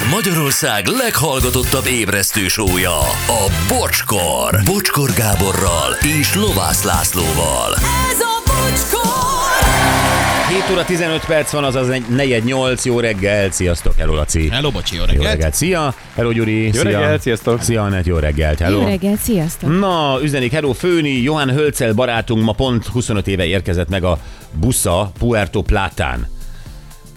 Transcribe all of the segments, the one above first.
Ez Magyarország leghallgatottabb ébresztő sója, a Bocskor. Bocskor Gáborral és Lovász Lászlóval. Ez a bocskor! 7 óra 15 perc van, azaz egy negyed 8. Jó reggel, sziasztok, hello Laci. Hello, bocsi, jó Jó reggelt. reggelt, szia. Hello Gyuri, jó szia. reggelt, sziasztok. Szia Anett, jó reggelt, hello. Jó reggelt, sziasztok! Na, üzenik, hello Főni, Johann Hölcel barátunk ma pont 25 éve érkezett meg a busza Puerto Platán.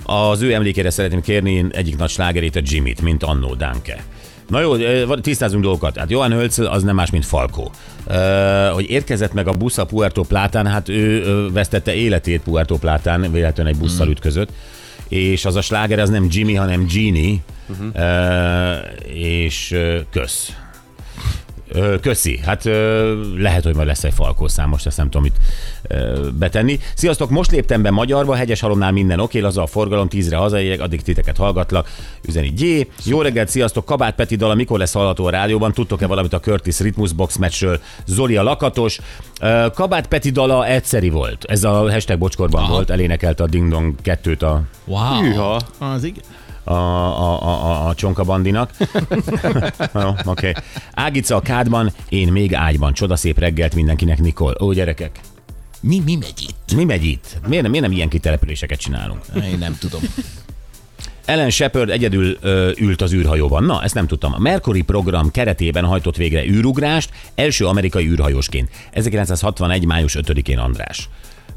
Az ő emlékére szeretném kérni egyik nagy slágerét, a Jimmy-t, mint annó Danke. Na jó, tisztázunk dolgokat. Hát Johann Hölzel az nem más, mint Falkó. Uh, hogy érkezett meg a busz a Puerto Platán, hát ő vesztette életét Puerto Platán, véletlenül egy busszal ütközött. És az a sláger az nem Jimmy, hanem Genie. Uh-huh. Uh, és kösz. Ö, Köszi. Hát ö, lehet, hogy majd lesz egy Falkó szám, most ezt nem tudom itt ö, betenni. Sziasztok, most léptem be Magyarba, hegyes halomnál minden oké, az a forgalom, tízre hazaérek, addig titeket hallgatlak. Üzeni G. Jó reggelt, sziasztok, Kabát Peti dala, mikor lesz hallható a rádióban? Tudtok-e valamit a Curtis Rhythmus Box meccsről? Zoli a lakatos. Ö, Kabát Peti dala egyszeri volt. Ez a hashtag bocskorban Aha. volt, elénekelte a Ding Dong 2-t a Wow. Hűha. Az igen. A, a, a, a, csonka bandinak. Jó, oké. Okay. Ágica a kádban, én még ágyban. Csodaszép reggelt mindenkinek, Nikol. Ó, gyerekek, Mi, mi megy itt? mi megy itt? Miért nem, miért nem ilyen kitelepüléseket csinálunk? Én nem tudom. Ellen Shepard egyedül ö, ült az űrhajóban. Na, ezt nem tudtam. A Mercury program keretében hajtott végre űrugrást, első amerikai űrhajósként. 1961. május 5-én András.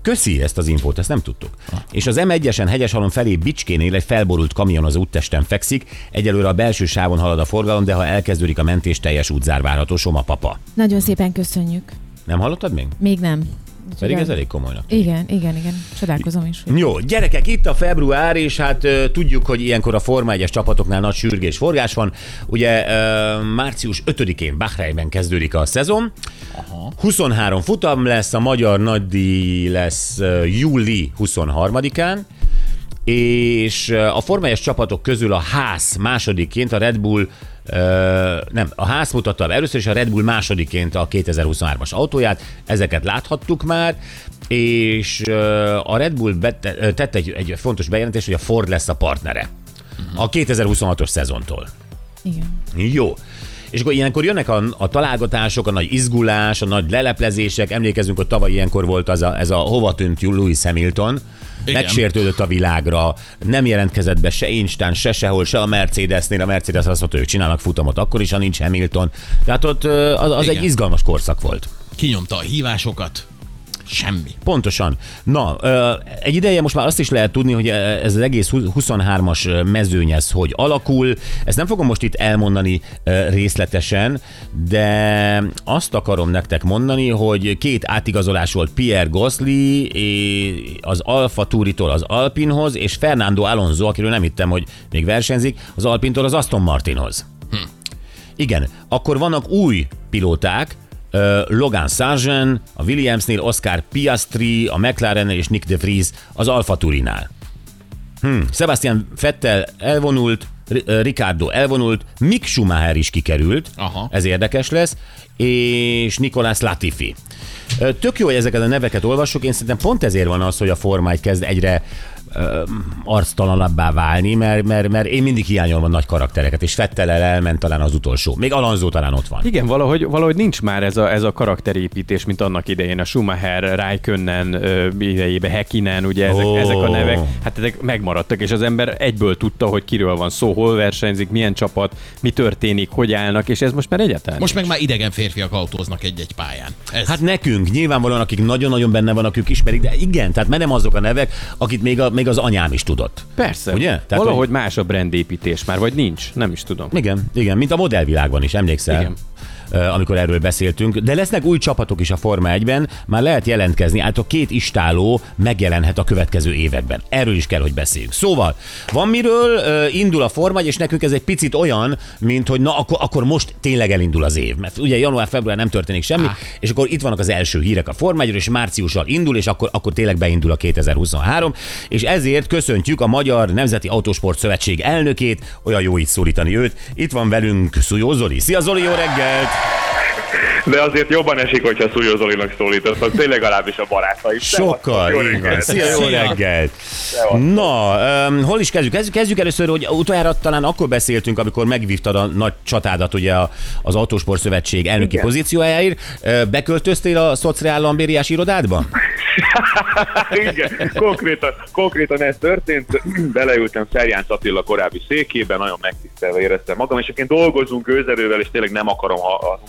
Köszi ezt az infót, ezt nem tudtuk. És az M1-esen Hegyeshalom felé Bicskénél egy felborult kamion az úttesten fekszik, egyelőre a belső sávon halad a forgalom, de ha elkezdődik a mentés, teljes útzár várható, Soma papa. Nagyon szépen köszönjük. Nem hallottad még? Még nem. Pedig ez az- elég komolynak. Igen, igen, igen. Csodálkozom is. hogy- Jó, gyerekek, itt a február, és hát ö, tudjuk, hogy ilyenkor a Forma 1 csapatoknál nagy sürgés forgás van. Ugye ö, március 5-én Bahreinben kezdődik a szezon. Aha. 23 futam lesz, a magyar nagydíj lesz ö, júli 23-án, és ö, a Forma 1 csapatok közül a ház másodiként a Red Bull nem, a ház mutatta először is a Red Bull másodiként a 2023-as autóját, ezeket láthattuk már, és a Red Bull bette, ö, tett egy, egy fontos bejelentést, hogy a Ford lesz a partnere a 2026-os szezontól. Igen. Jó. És akkor ilyenkor jönnek a, a találgatások, a nagy izgulás, a nagy leleplezések. Emlékezünk, hogy tavaly ilyenkor volt az a, ez a hova tűnt Lewis Hamilton. Igen. Megsértődött a világra, nem jelentkezett be se Instán, se sehol, se a Mercedesnél. A Mercedes azt mondta, ők csinálnak futamot, akkor is, ha nincs Hamilton. Tehát ott az, az egy izgalmas korszak volt. Kinyomta a hívásokat. Semmi. Pontosan. Na, egy ideje most már azt is lehet tudni, hogy ez az egész 23-as mezőny ez hogy alakul. Ezt nem fogom most itt elmondani részletesen, de azt akarom nektek mondani, hogy két átigazolás volt Pierre Gasly az Alfa Touritól az Alpinhoz, és Fernando Alonso, akiről nem hittem, hogy még versenyzik, az Alpintól az Aston Martinhoz. Igen, akkor vannak új pilóták, Logan Sargent, a Williamsnél Oscar Piastri, a McLaren és Nick de Vries az Alfa Turinál. Hm. Sebastian Vettel elvonult, Ricardo elvonult, Mick Schumacher is kikerült, Aha. ez érdekes lesz, és Nicolas Latifi. Tök jó, hogy ezeket a neveket olvassuk, én szerintem pont ezért van az, hogy a Forma 1 kezd egyre arctalanabbá válni, mert, mert, mert én mindig hiányolom a nagy karaktereket, és Fettel elment talán az utolsó. Még Alonso talán ott van. Igen, valahogy, valahogy nincs már ez a, ez a karakterépítés, mint annak idején a Schumacher, Raikkonen ö, idejében, Hekinen, ugye ezek, Ó. ezek a nevek, hát ezek megmaradtak, és az ember egyből tudta, hogy kiről van szó, hol versenyzik, milyen csapat, mi történik, hogy állnak, és ez most már egyáltalán Most meg már idegen férfiak autóznak egy-egy pályán. Ez Hát nekünk, nyilvánvalóan, akik nagyon-nagyon benne vannak, ők ismerik, de igen, tehát mert nem azok a nevek, akit még, a, még az anyám is tudott. Persze. Ugye? Tehát Valahogy hogy- más a brandépítés már, vagy nincs, nem is tudom. Igen, igen, mint a modellvilágban is, emlékszel? Igen. Ö, amikor erről beszéltünk. De lesznek új csapatok is a Forma 1-ben, már lehet jelentkezni, hát a két istáló megjelenhet a következő években. Erről is kell, hogy beszéljünk. Szóval, van miről ö, indul a Forma 1, és nekünk ez egy picit olyan, mint hogy na, akkor, akkor most tényleg elindul az év. Mert ugye január-február nem történik semmi, ah. és akkor itt vannak az első hírek a Forma 1 és márciussal indul, és akkor, akkor tényleg beindul a 2023, és ezért köszöntjük a Magyar Nemzeti Autósport Szövetség elnökét, olyan jó itt szólítani őt. Itt van velünk Szújó Zoli. Szia Zoli, jó reggelt! Thanks. De azért jobban esik, hogyha Szújó Zolinak szólítottak, tényleg legalábbis a barátaim. Sokkal, Jó reggelt. Szia, jó reggelt! Na, um, hol is kezdjük? kezdjük? Kezdjük először, hogy utoljára talán akkor beszéltünk, amikor megvívtad a nagy csatádat ugye az Autósport Szövetség elnöki Igen. pozíciójáért. Beköltöztél a Szociál Lambériás irodádba? Igen, konkrétan, konkrétan ez történt. Beleültem Szerjánc Attila korábbi székébe, nagyon megtisztelve éreztem magam, és egyébként dolgozunk gőzerővel, és tényleg nem akarom a, a,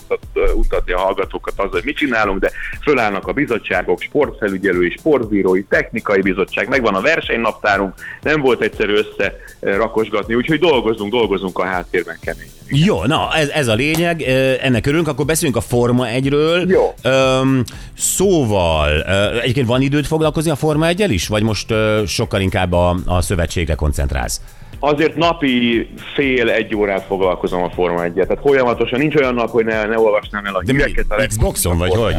utat, utatni a hallgatókat azzal, hogy mit csinálunk, de fölállnak a bizottságok, sportfelügyelői, sportbírói, technikai bizottság, megvan a versenynaptárunk, nem volt egyszerű összerakosgatni, úgyhogy dolgozunk, dolgozunk a háttérben keményen. Jó, na, ez, ez a lényeg, ö, ennek örülünk, akkor beszélünk a Forma 1-ről. Jó. Öm, szóval, ö, egyébként van időt foglalkozni a Forma 1 is, vagy most sokkal inkább a, a szövetségre koncentrálsz? Azért napi fél egy órát foglalkozom a Forma 1 tehát folyamatosan nincs olyan nap, hogy ne, ne olvasnám el a De mi, híreket. a leg- Xboxon vagy hogy?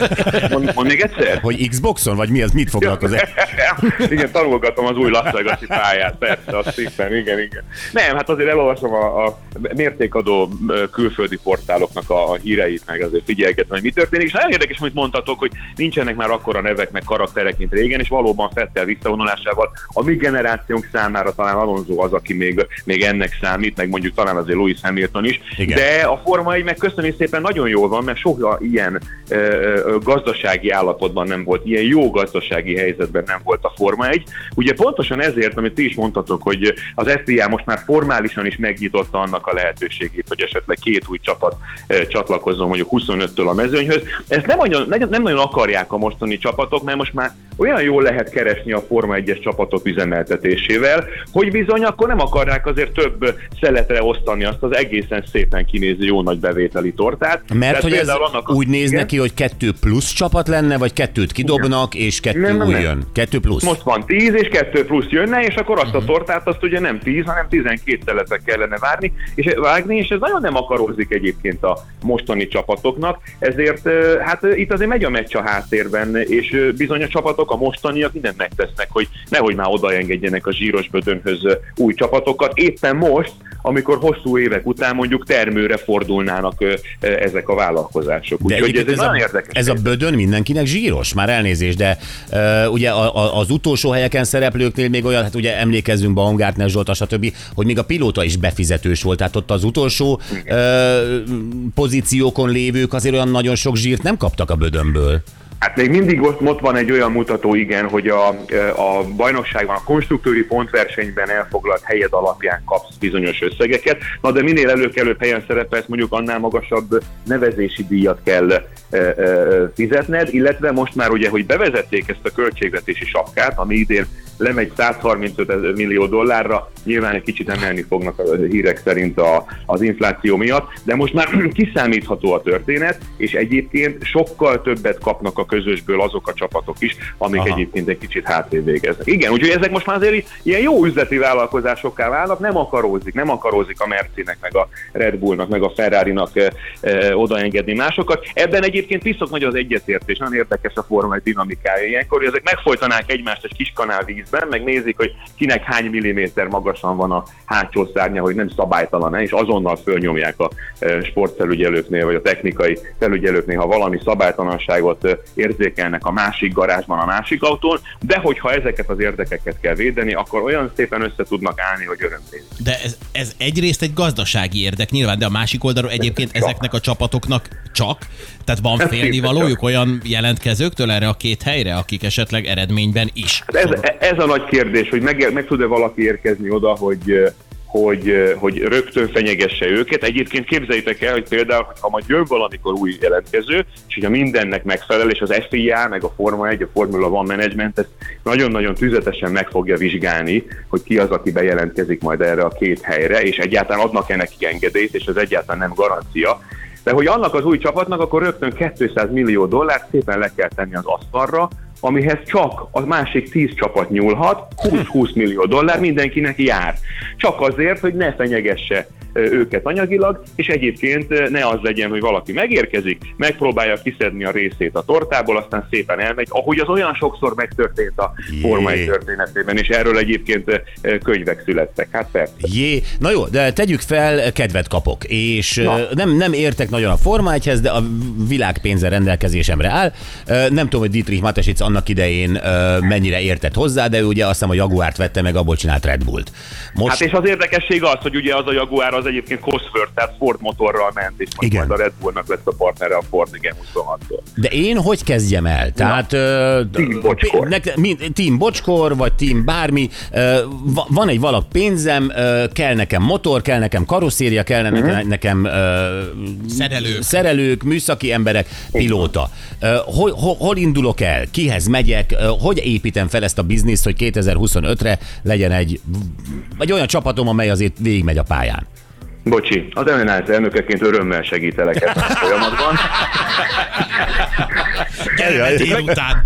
Mond, mond még egyszer? Hogy Xboxon, vagy mi az, mit foglalkozol? igen, tanulgatom az új Las Vegas-i pályát, persze, azt hiszem, igen, igen. Nem, hát azért elolvasom a, a mértékadó külföldi portáloknak a, a híreit, meg azért figyelgetem, hogy mi történik, és nagyon érdekes, amit mondtatok, hogy nincsenek már akkora nevek, meg karakterek, mint régen, és valóban Fettel visszavonulásával a mi generációnk számára talán Alonso az, aki még, még ennek számít, meg mondjuk talán azért Lewis Hamilton is, Igen. de a Forma 1 meg köszönöm szépen nagyon jól van, mert soha ilyen ö, ö, gazdasági állapotban nem volt, ilyen jó gazdasági helyzetben nem volt a Forma 1. Ugye pontosan ezért, amit ti is mondtatok, hogy az FIA most már formálisan is megnyitotta annak a lehetőségét, hogy esetleg két új csapat ö, csatlakozzon mondjuk 25-től a mezőnyhöz. Ezt nem, nagyon, nem nagyon akarják a mostani csapatok, mert most már olyan jól lehet keresni a Forma 1-es csapatok üzemeltetésével, hogy bizony akkor nem akarják azért több szeletre osztani azt az egészen szépen kinéző jó nagy bevételi tortát. Mert Tehát hogy ez annak úgy néz Igen? neki, hogy kettő plusz csapat lenne, vagy kettőt kidobnak, és kettő Nem, nem, új nem. jön. Kettő plusz. Most van 10 és 2 plusz jönne, és akkor azt a Mhm. tortát azt ugye nem 10, hanem 12 szeletre kellene várni, és vágni, és ez nagyon nem akarózik egyébként a mostani csapatoknak, ezért hát itt azért megy a meccs a háttérben, és bizony a csapatok, a mostaniak mindent megtesznek, hogy nehogy már odaengedjenek a zsíros bödönhöz új csapatokat. Éppen most, amikor hosszú évek után mondjuk termőre fordulnának ezek a vállalkozások. Úgyhogy ez, ez, a, érdekes. ez a bödön mindenkinek zsíros, már elnézést, de uh, ugye a, a, az utolsó helyeken szereplőknél még olyan, hát ugye emlékezzünk Baumgartner Zsolt, stb., hogy még a pilóta is befizetős volt, tehát ott az utolsó uh, pozíciókon lévők azért olyan nagyon sok zsírt nem kaptak a bödönből. Hát még mindig ott, ott van egy olyan mutató, igen, hogy a, a bajnokságban, a konstruktőri pontversenyben elfoglalt helyed alapján kapsz bizonyos összegeket, na de minél előkelőbb helyen szerepelsz, mondjuk annál magasabb nevezési díjat kell e, e, fizetned, illetve most már ugye, hogy bevezették ezt a költségvetési sapkát, ami idén lemegy 135 millió dollárra, nyilván egy kicsit emelni fognak a hírek szerint a, az infláció miatt, de most már kiszámítható a történet, és egyébként sokkal többet kapnak a közösből azok a csapatok is, amik Aha. Egyébként egy kicsit hátrébb végeznek. Igen, úgyhogy ezek most már azért ilyen jó üzleti vállalkozásokká válnak, nem akarózik, nem akarózik a Mercinek, meg a Red Bullnak, meg a Ferrari-nak e, e, odaengedni másokat. Ebben egyébként piszok nagy az egyetértés, nagyon érdekes a Forma 1 dinamikája ilyenkor, hogy ezek megfolytanák egymást egy kis kanál vízben, meg nézik, hogy kinek hány milliméter magasan van a hátsó szárnya, hogy nem szabálytalan-e, és azonnal fölnyomják a e, sportfelügyelőknél, vagy a technikai felügyelőknél, ha valami szabálytalanságot e, érzékelnek a másik garázsban, a másik autón, de hogyha ezeket az érdekeket kell védeni, akkor olyan szépen össze tudnak állni, hogy örömtén. De ez, ez egyrészt egy gazdasági érdek nyilván, de a másik oldalról egyébként Csak. ezeknek a csapatoknak csak, tehát van Ez félni szinte valójuk csak. olyan jelentkezőktől erre a két helyre, akik esetleg eredményben is. Hát ez, ez a nagy kérdés, hogy meg, meg tud-e valaki érkezni oda, hogy hogy, hogy rögtön fenyegesse őket. Egyébként képzeljétek el, hogy például, ha majd jön valamikor új jelentkező, és hogyha mindennek megfelel, és az FIA, meg a Forma 1, a Formula One Management ezt nagyon-nagyon tüzetesen meg fogja vizsgálni, hogy ki az, aki bejelentkezik majd erre a két helyre, és egyáltalán adnak-e neki engedélyt, és ez egyáltalán nem garancia. De hogy annak az új csapatnak, akkor rögtön 200 millió dollárt szépen le kell tenni az asztalra, amihez csak a másik 10 csapat nyúlhat, 20-20 millió dollár mindenkinek jár. Csak azért, hogy ne fenyegesse őket anyagilag, és egyébként ne az legyen, hogy valaki megérkezik, megpróbálja kiszedni a részét a tortából, aztán szépen elmegy, ahogy az olyan sokszor megtörtént a formai történetében, és erről egyébként könyvek születtek. Hát persze. Jé, na jó, de tegyük fel, kedvet kapok, és Na. nem, nem értek nagyon a Forma 1-hez, de a világ pénze rendelkezésemre áll. Nem tudom, hogy Dietrich Matesic annak idején mennyire értett hozzá, de ő ugye azt hiszem a Jaguárt vette meg, abból csinált Red Bullt. Most Hát és az érdekesség az, hogy ugye az a Jaguar az egyébként Cosworth, tehát Ford motorral ment, és most Igen. majd a Red Bullnak lesz a partnere a Ford igen 26-tól. De én hogy kezdjem el? Tehát ö, Team Bocskor. nek- mind- team Bocskor, vagy team bármi, ö, va- van egy valak pénzem, ö, kell nekem motor, kell nekem karosszéria, kell nekem, nekem ö, Szerelők. szerelők, műszaki emberek, pilóta. Ö, Hol, hol, hol indulok el? Kihez megyek? Ö, Hogy építem fel ezt a bizniszt, hogy 2025-re legyen egy, egy olyan csapatom, amely azért végigmegy a pályán? Bocsi, az MNS elnökeként örömmel segítelek ebben a folyamatban. Gyere délután.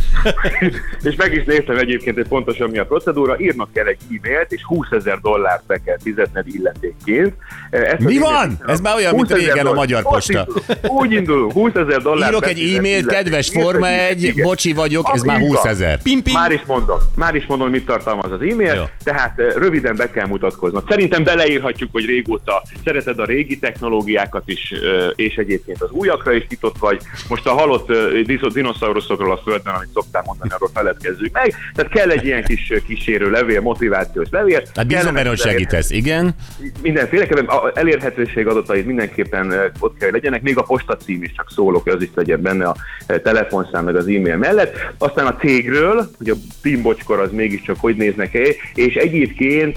és meg is néztem egyébként, hogy pontosan mi a procedúra. Írnak kell egy e-mailt, és 20 ezer dollárt be kell fizetned illetékként. Ezt Mi van? Ez már olyan, mint 20 000 régen a. Magyar Posta. Úgy indulunk, 20 ezer dollárt Írok egy e-mailt, kedves Forma egy- 1, igen. bocsi vagyok, ez már így 20 van. ezer. Már is mondom, már is mondom, mit tartalmaz az e-mail, tehát eh, röviden be kell mutatkoznod. Szerintem beleírhatjuk, hogy régóta szereted a régi technológiákat is, eh, és egyébként az újakra is nyitott vagy. Most a halott eh, dinoszauruszokról a Földön, amit szoktál mondani, arról feledkezzük meg. Tehát kell egy ilyen kis kísérő levél, motivációs levél. Tehát bízom levél- segítesz, igen. Mindenféleképpen a elérhetőség adatait mindenképpen ott kell, hogy legyenek, még a postacím is csak szólok, az is legyen benne a telefonszám meg az e-mail mellett. Aztán a cégről, hogy a Team Bocskor az mégiscsak hogy néznek el, és egyébként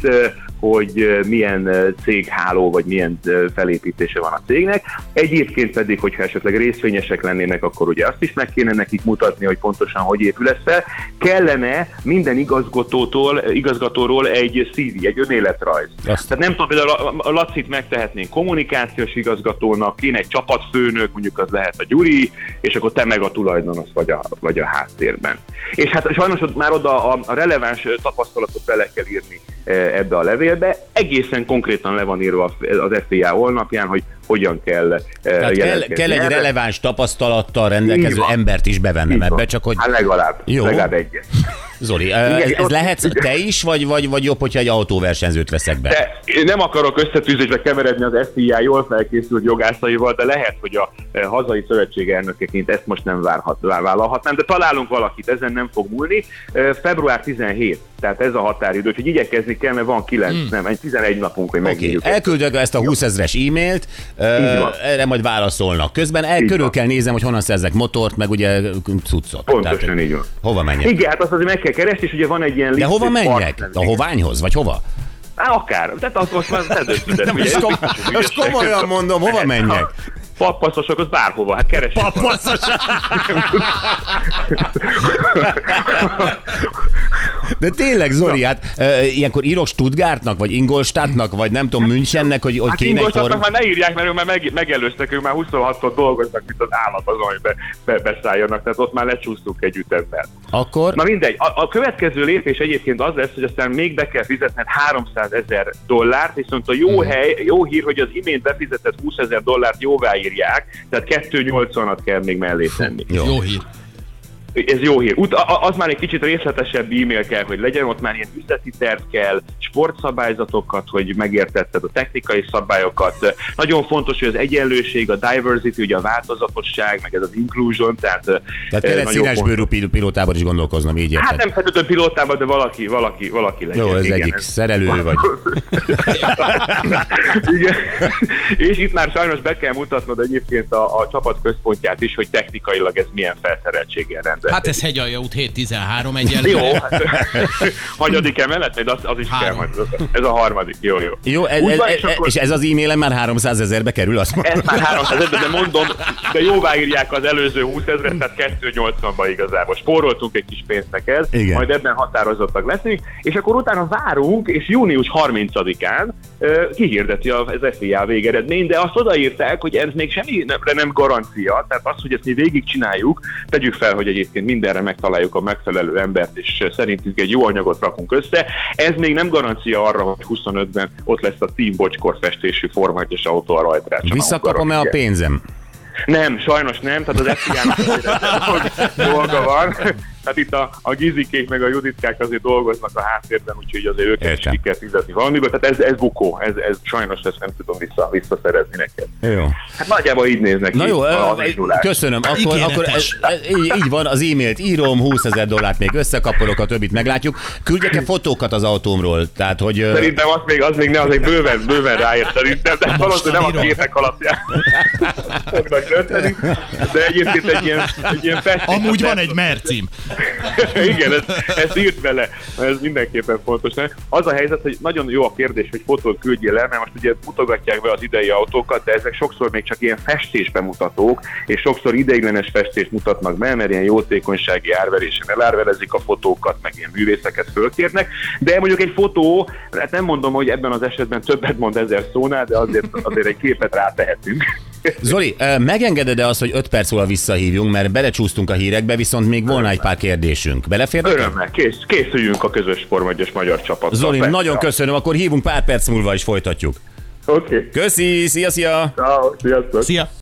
hogy milyen cégháló, vagy milyen felépítése van a cégnek. Egyébként pedig, hogyha esetleg részvényesek lennének, akkor ugye azt is meg kéne nekik mutatni, hogy pontosan hogy épül ez fel. Kellene minden igazgatótól, igazgatóról egy CV, egy önéletrajz. Azt. Tehát nem tudom, például a- Lacit megtehetnénk kommunikációs igazgatónak, kéne egy csapatfőnök, mondjuk az lehet a Gyuri, és akkor te meg a tulajdonos vagy a, vagy a háttérben. És hát sajnos ott már oda a, releváns tapasztalatot bele kell írni ebbe a levélbe. Egészen konkrétan le van írva az FIA honlapján, hogy hogyan kell e, Tehát kell, kell egy releváns tapasztalattal rendelkező van. embert is bevennem ebbe, csak hogy Hát legalább, Jó. legalább egyet. Zoli, ez, ez ott- lehet te is, vagy, vagy, vagy jobb, hogyha egy autóversenyzőt veszek be? De én nem akarok összetűzésbe keveredni az FIA jól felkészült jogászaival, de lehet, hogy a eh, hazai szövetség elnökeként ezt most nem várhat, vállalhatnám, de találunk valakit, ezen nem fog múlni. Eh, Február 17, tehát ez a határidő, úgyhogy igyekezni kell, mert van 9, hmm. nem, egy 11 napunk, hogy Oké, megírjuk. elküldök ezt a 20 ezres e-mailt. Erre majd válaszolnak. Közben el Így körül van. kell nézem, hogy honnan szerzek motort, meg ugye cuccot. Pontosan így van. Hova menjek? Igen, hát azt azért meg kell keresni, és ugye van egy ilyen De hova menjek? A hoványhoz, vagy hova? Á, akár. Tehát azt most már döntöd Nem, ugye, most, komolyan mondom, hova menjek? Pappaszosok, az bárhova, hát keresünk. Papasszos! De tényleg, Zoli, hát ilyenkor írok Stuttgartnak, vagy Ingolstadtnak, vagy nem tudom, Münchennek, hogy, hogy Hát kéne Ingolstadtnak form... már ne írják, mert ők már meg, megelőztek, ők már 26-tól dolgoznak, mint az állat azon, hogy be, be, beszálljanak, tehát ott már lecsúsztunk egy ütemben. Akkor Na mindegy, a, a következő lépés egyébként az lesz, hogy aztán még be kell fizetned 300 ezer dollárt, viszont a jó hely, jó hír, hogy az imént befizetett 20 ezer dollárt jóváírják, tehát 280-at kell még mellé tenni. Jó. Jó hír. Ez jó hír. Ut- az már egy kicsit részletesebb e-mail kell, hogy legyen, ott már ilyen üzleti terv kell, sportszabályzatokat, hogy megértetted a technikai szabályokat. Nagyon fontos, hogy az egyenlőség, a diversity, ugye a változatosság, meg ez az inclusion, tehát, Tehát eh, kell egy nagyon színes fontos. bőrű pil- pilótában is gondolkoznom, így érted? Hát nem feltétlenül pilótában, de valaki, valaki, valaki legyen. Jó, ez igen, egyik ez- szerelő vagy. Igen. És itt már sajnos be kell mutatnod egyébként a, a csapat központját is, hogy technikailag ez milyen felszereltséggel Hát ez hegyalja út 7-13 egyelőre. Jó, hát, hanyadik emelet, majd az, az is Három. kell majd. Ez a harmadik, jó, jó. Jó, ez, ez, ez, és akkor- és ez az e-mailen már 300 ezerbe kerül, azt mondom. Ez már 300 ezer, de mondom, de jóvá írják az előző 20 ezeret, tehát 280-ba igazából. Spóroltunk egy kis pénzt neked, Igen. majd ebben határozottak leszünk, és akkor utána várunk, és június 30-án ö, kihirdeti az FIA végeredmény, de azt odaírták, hogy ez még semmi nem, nem garancia, tehát az, hogy ezt mi végig csináljuk, tegyük fel, hogy egyébként egyébként mindenre megtaláljuk a megfelelő embert, és szerintünk egy jó anyagot rakunk össze. Ez még nem garancia arra, hogy 25-ben ott lesz a Team Bocskor festésű 1 autó a rajtrácson. Visszakapom-e a pénzem? Nem, sajnos nem, tehát az azért dolga van. Tehát itt a, a gizikék meg a juditkák azért dolgoznak a háttérben, úgyhogy azért őket is Értem. ki kell fizetni valamiből. Tehát ez, ez bukó, ez, ez sajnos ezt nem tudom vissza, visszaszerezni neked. Jó. Hát nagyjából így néznek Na ki jó, ö, indulás. köszönöm. Akkor, akkor ez, ez- így, így van, az e-mailt írom, 20 ezer dollárt még összekapolok, a többit meglátjuk. Küldjek-e fotókat az autómról? Tehát, hogy... Szerintem az még, az még ne, az még bőven, bőven ráér szerintem, de valószínűleg nem a képek alapján fognak dönteni, de egyébként egy ilyen, egy ilyen. Amúgy van egy mercim. Igen, ez, ezt írt bele, ez mindenképpen fontos. Nem? Az a helyzet, hogy nagyon jó a kérdés, hogy fotót küldjél el, mert most ugye mutogatják be az idei autókat, de ezek sokszor még csak ilyen festésbemutatók, és sokszor ideiglenes festést mutatnak be, mert ilyen jótékonysági árverésen elárverezik a fotókat, meg ilyen művészeket fölkérnek, de mondjuk egy fotó, hát nem mondom, hogy ebben az esetben többet mond ezer szónál, de azért, azért egy képet rátehetünk. Zoli, megengeded-e azt, hogy 5 perc múlva visszahívjunk, mert belecsúsztunk a hírekbe, viszont még volna egy pár kérdésünk. Belefér? Örömmel, kész, készüljünk a közös Forma 1-es magyar csapattal. Zoli, Persze. nagyon köszönöm, akkor hívunk pár perc múlva is folytatjuk. Oké. Okay. Köszi, szia, szia! Ciao, sziasztok. Szia!